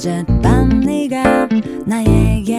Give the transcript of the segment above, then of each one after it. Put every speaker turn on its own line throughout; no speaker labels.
어젯밤 네가 나에게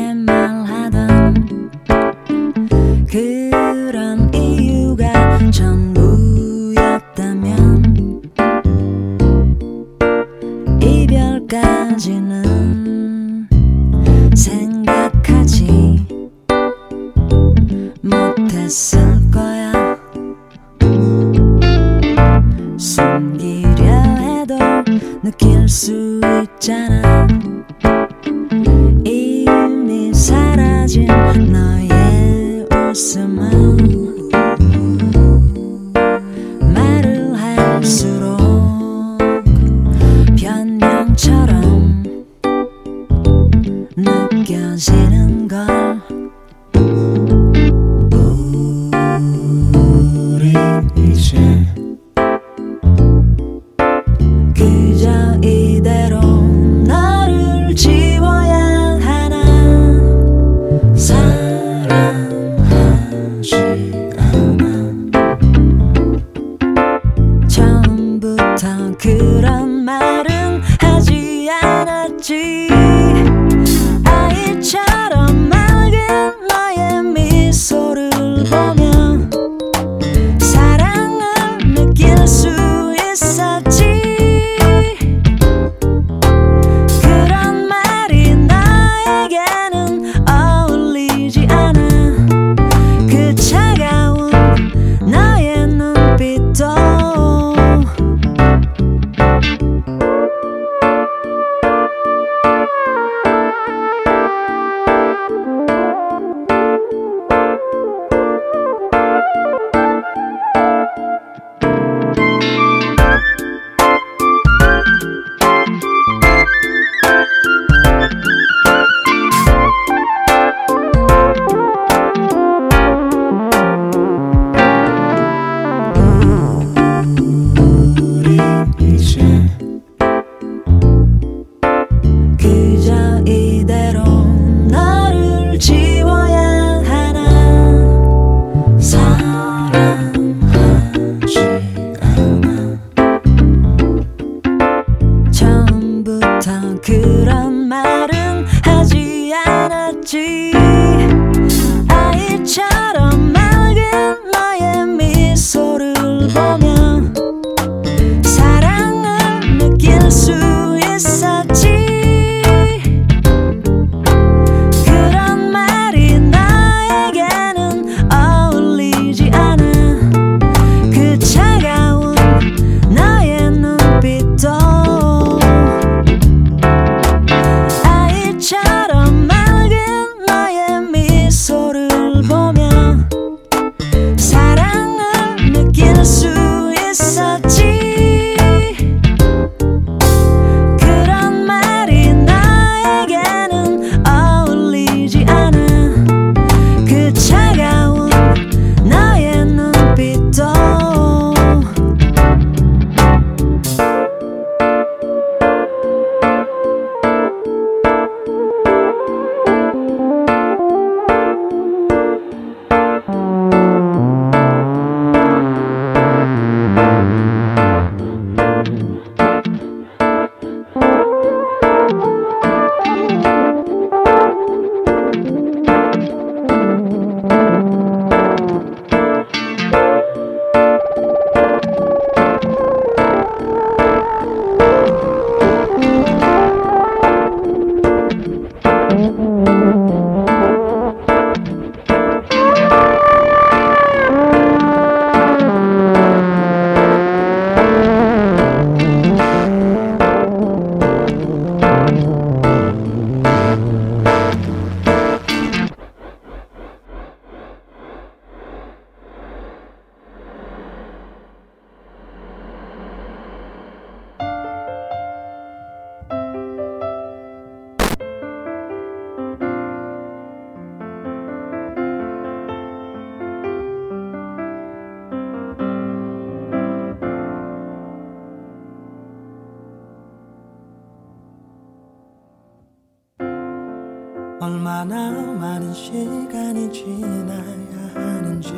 얼마나 많은 시간이 지나야 하는지.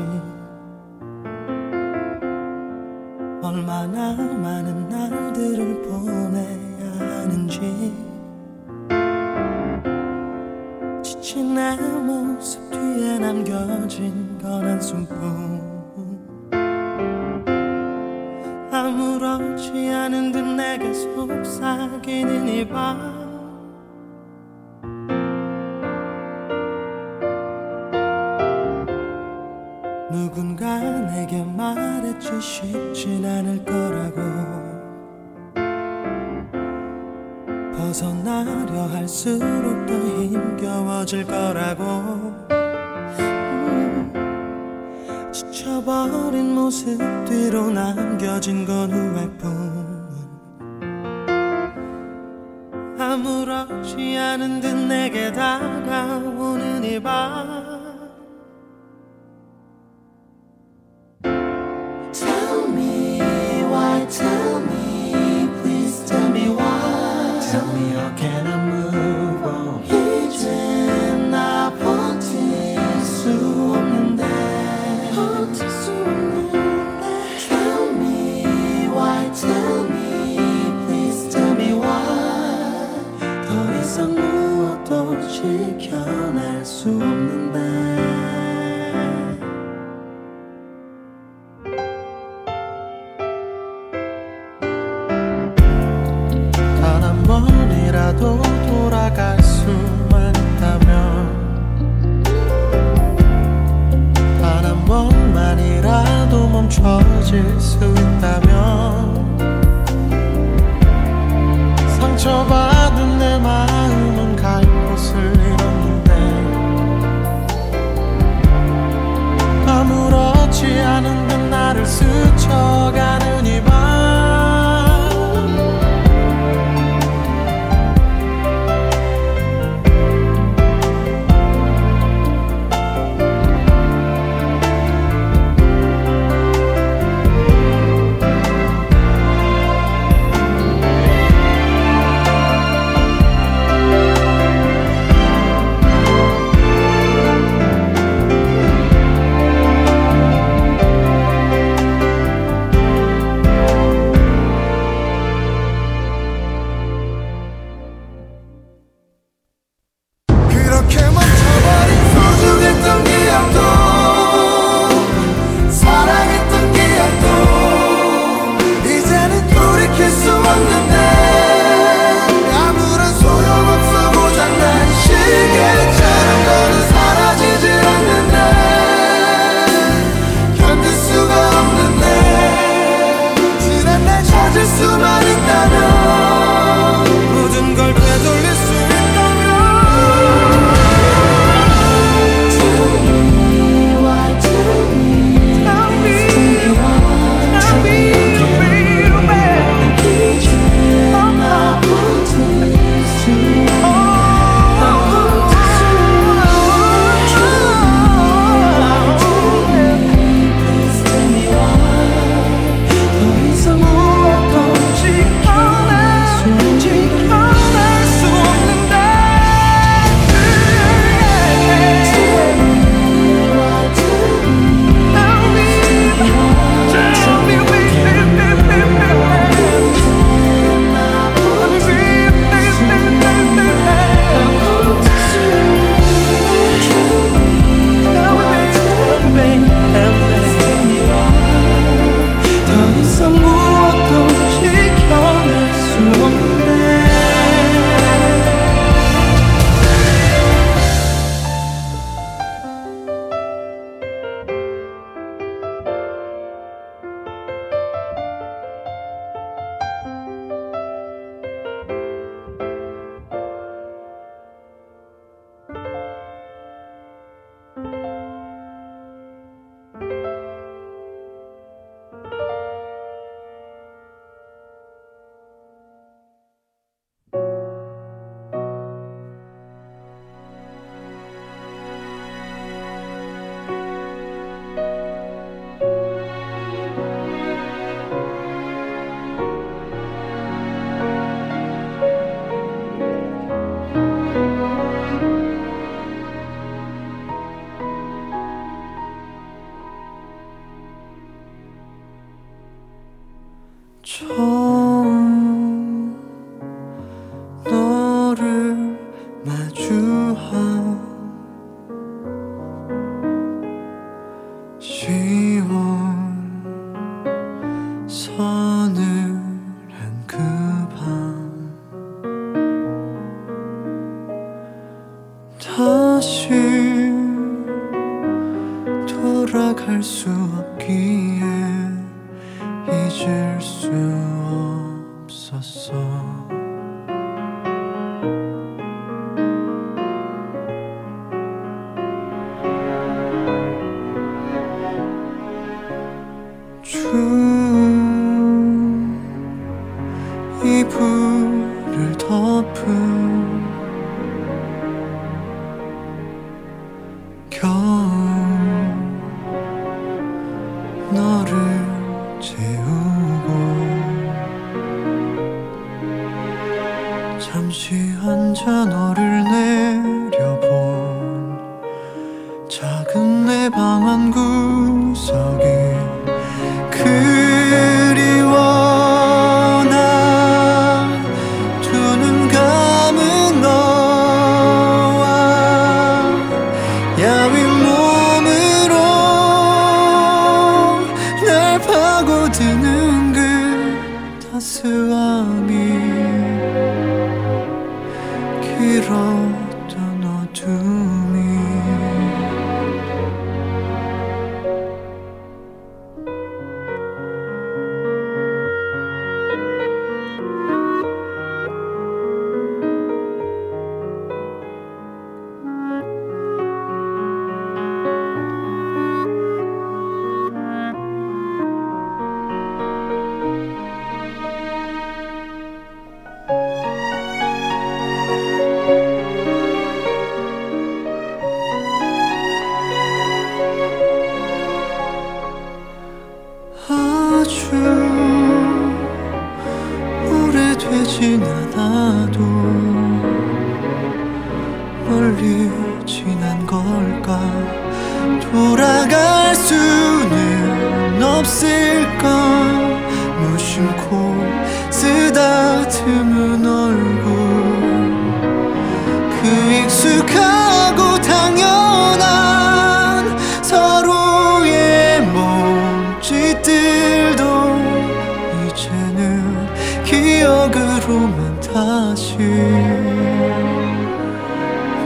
얼마나 많은 날들을 보내야 하는지.
지친 내 모습 뒤에 남겨진 건 한숨뿐. 아무렇지 않은 듯 내게 속삭이는 이밤. 멈출 거라고. 음, 지쳐버린 모습 뒤로 남겨진 건 후회뿐. 아무렇지 않은 듯 내게 다가오는 이밤.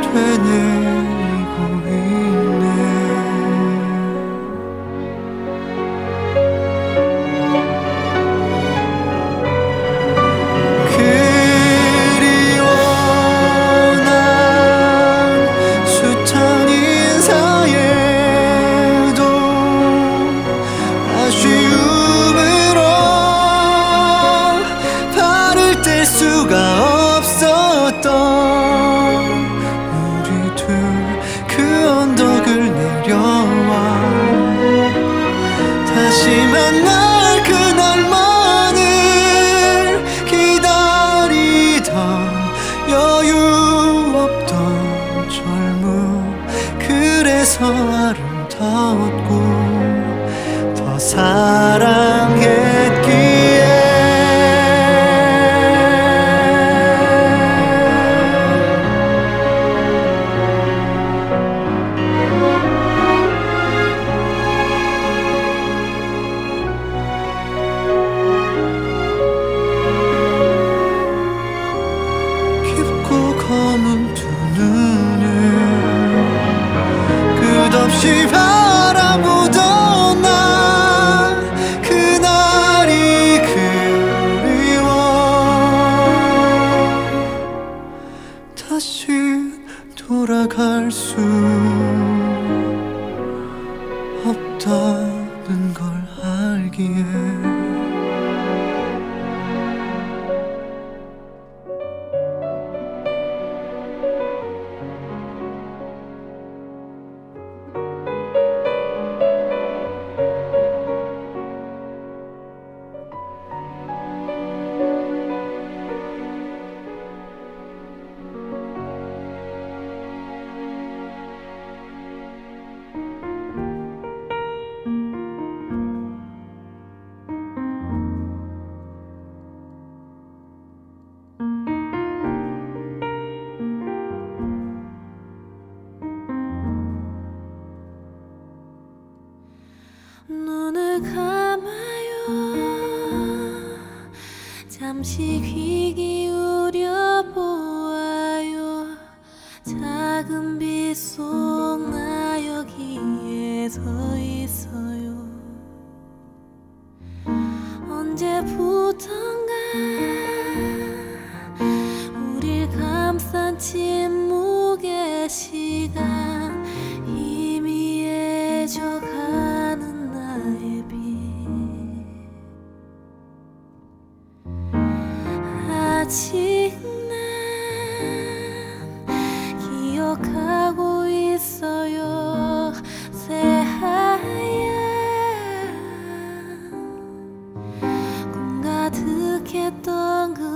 되뇌
가득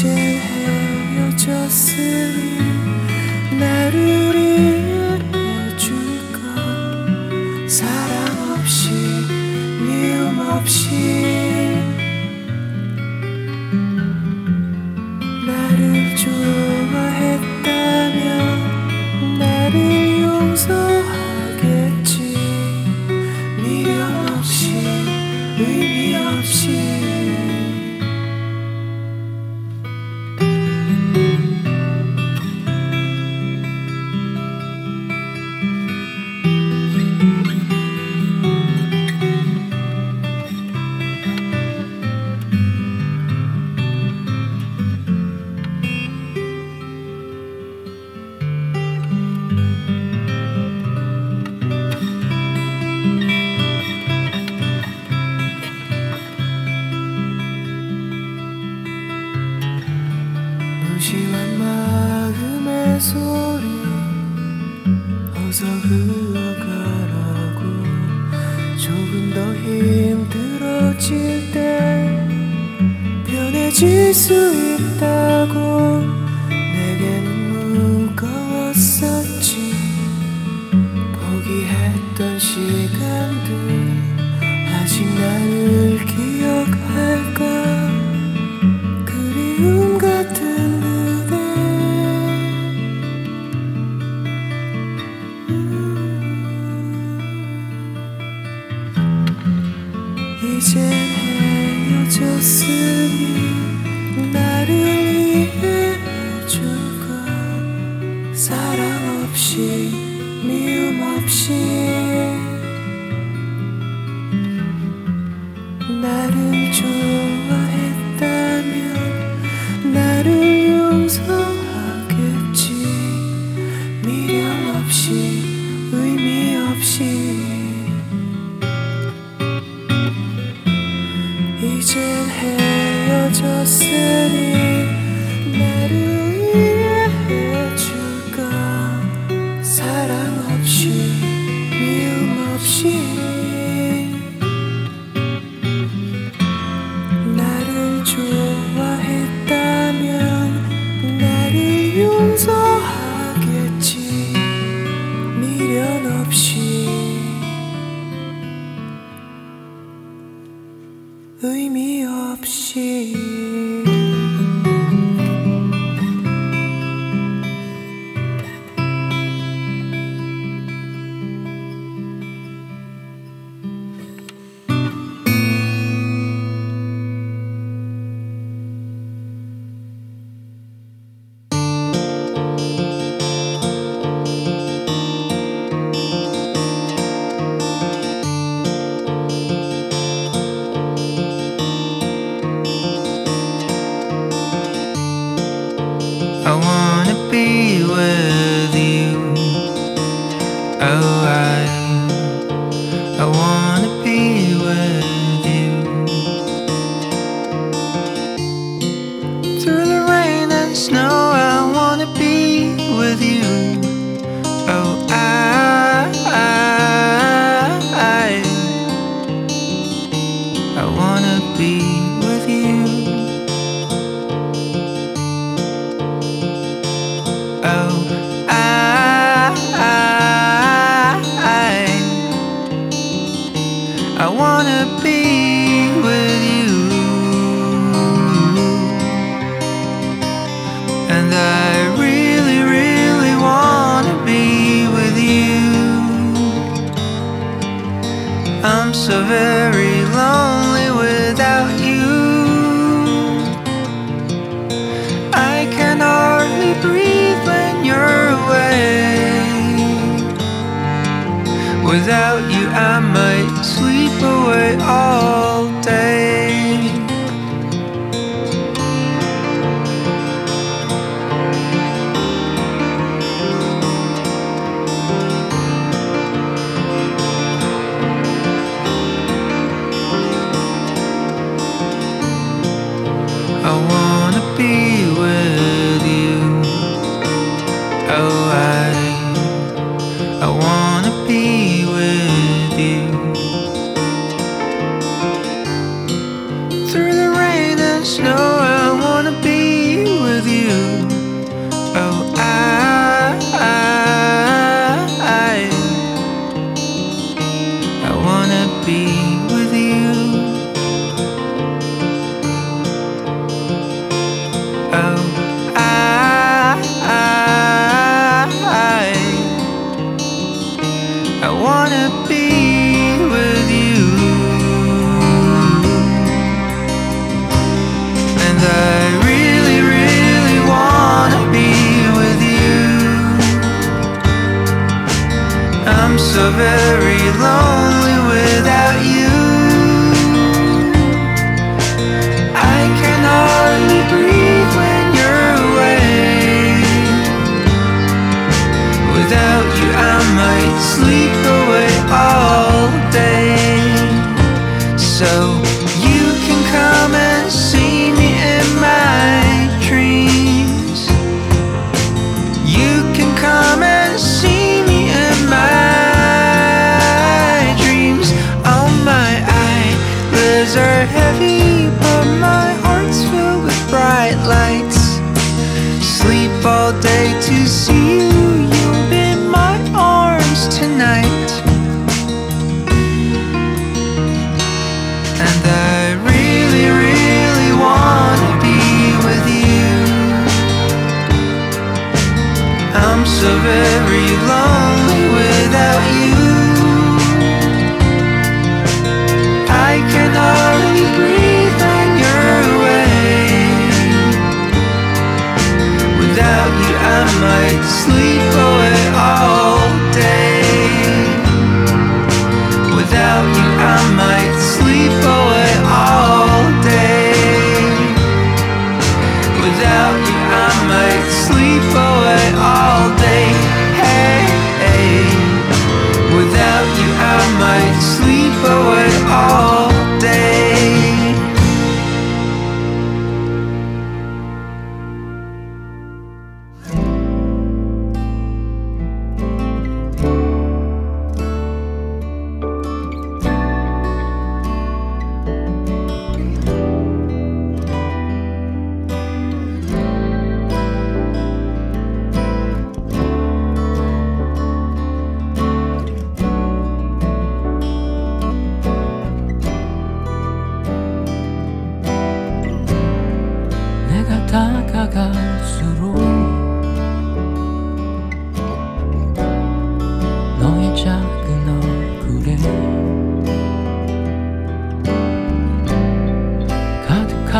이제 헤어졌으니 나를 이해해줄까? 사랑 없이 미움 없이. 就是。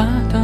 가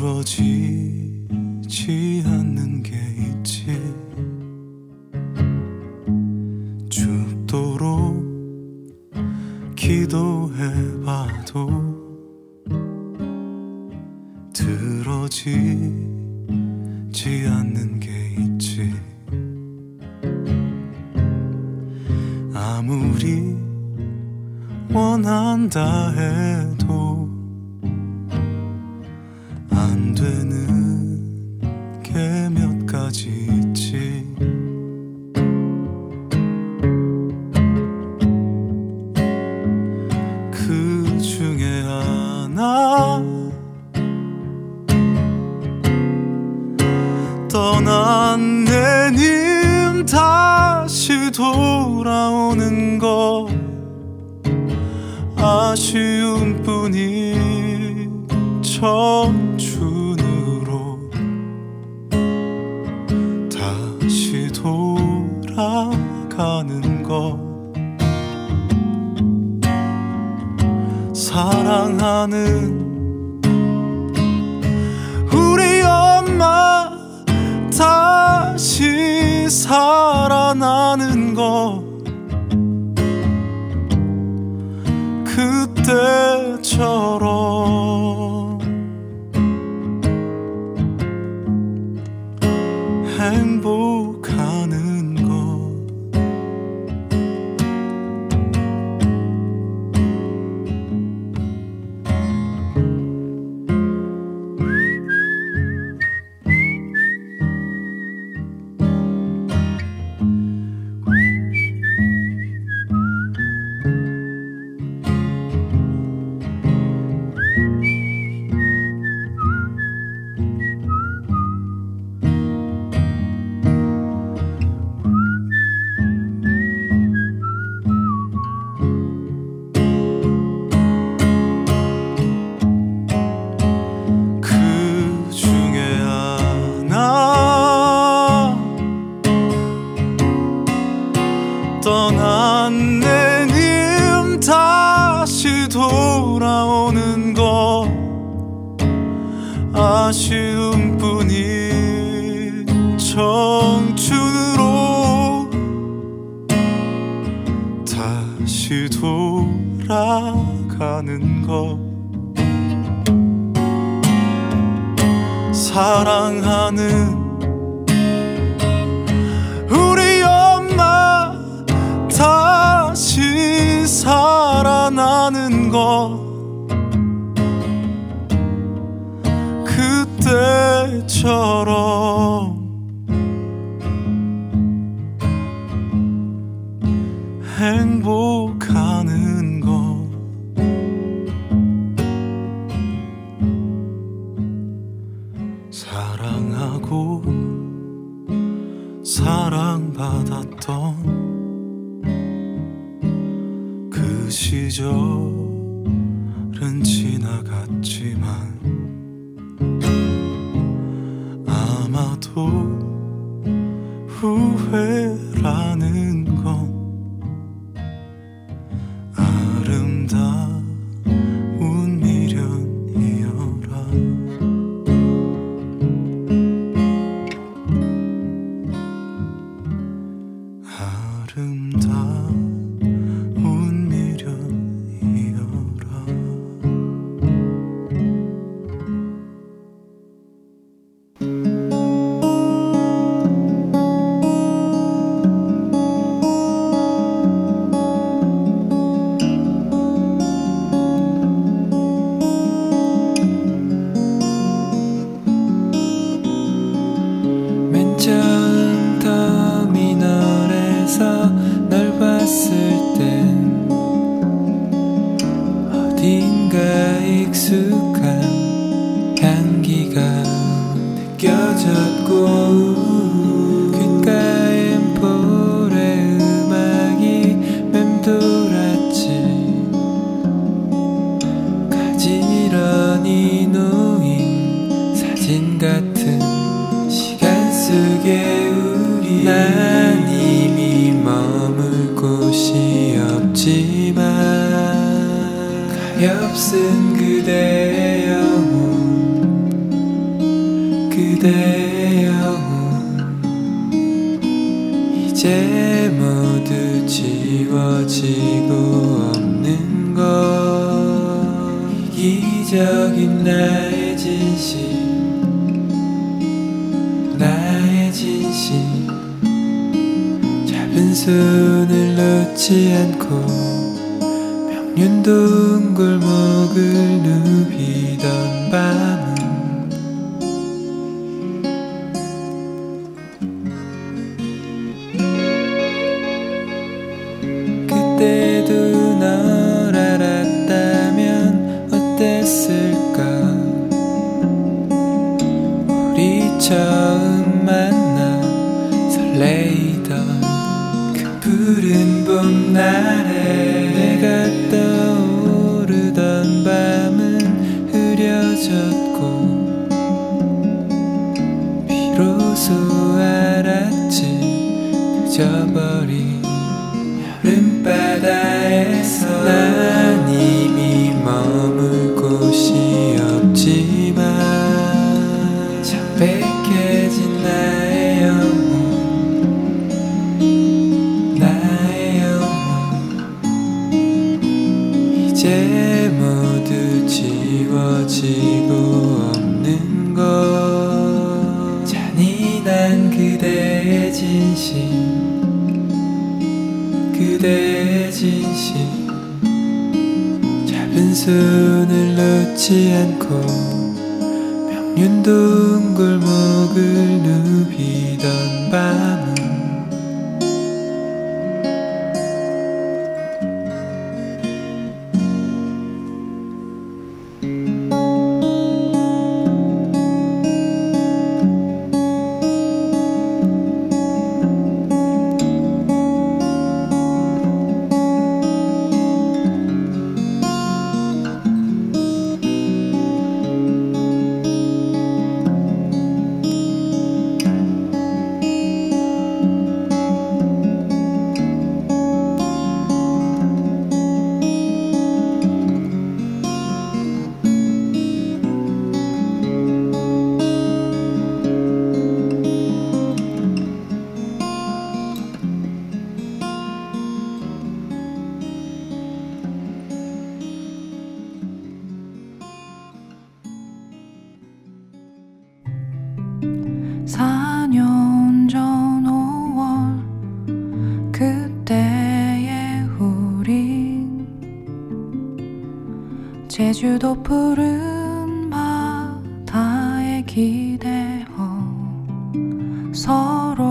이루어지지 않는 게 you 너는 같은
둥글무
제주도 푸른 바다에 기대어 서로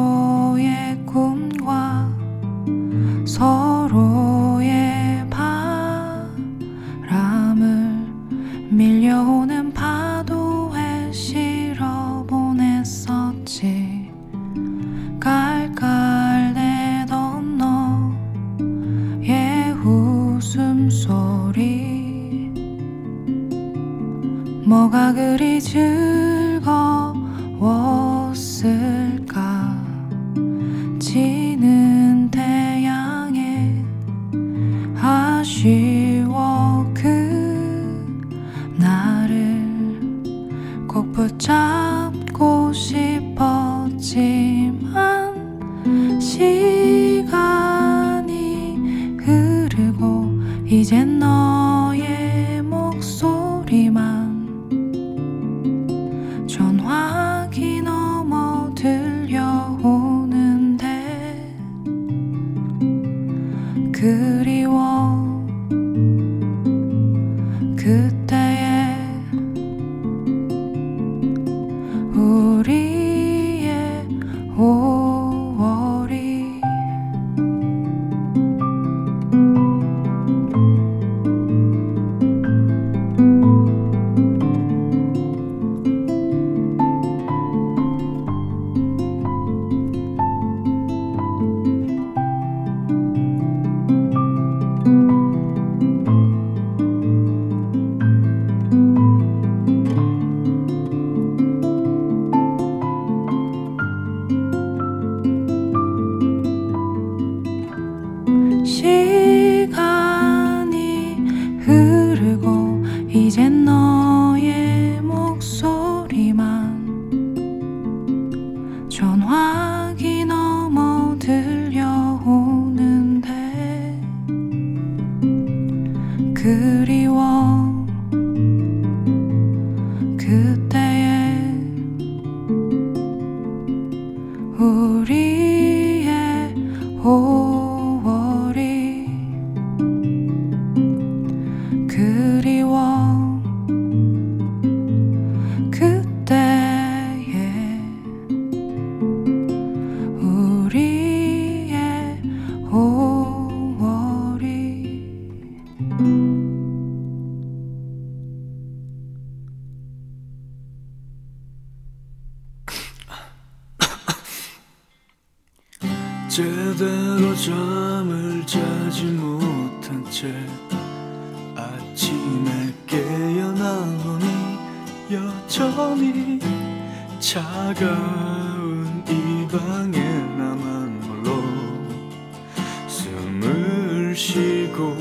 쉬고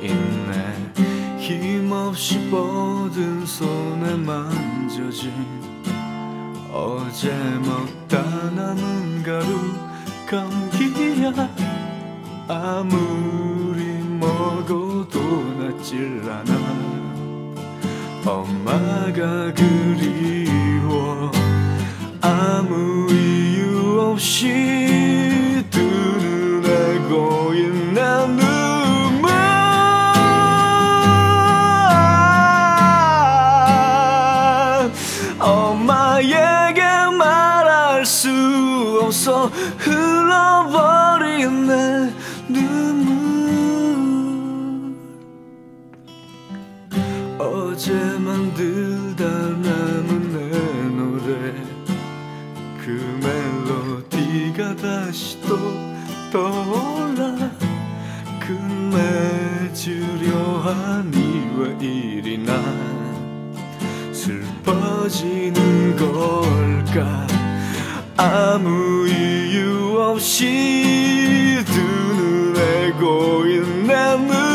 있네. 힘없이 뻗은 손에 만져진 어제 먹다 남은 가루 감기야. 아무리 먹어도 낫질 않아. 엄마가 그리워. 아무 이유 없이 하니 왜 이리 나? 슬퍼지는 걸까? 아무 이유 없이 두 눈에 고인 내 눈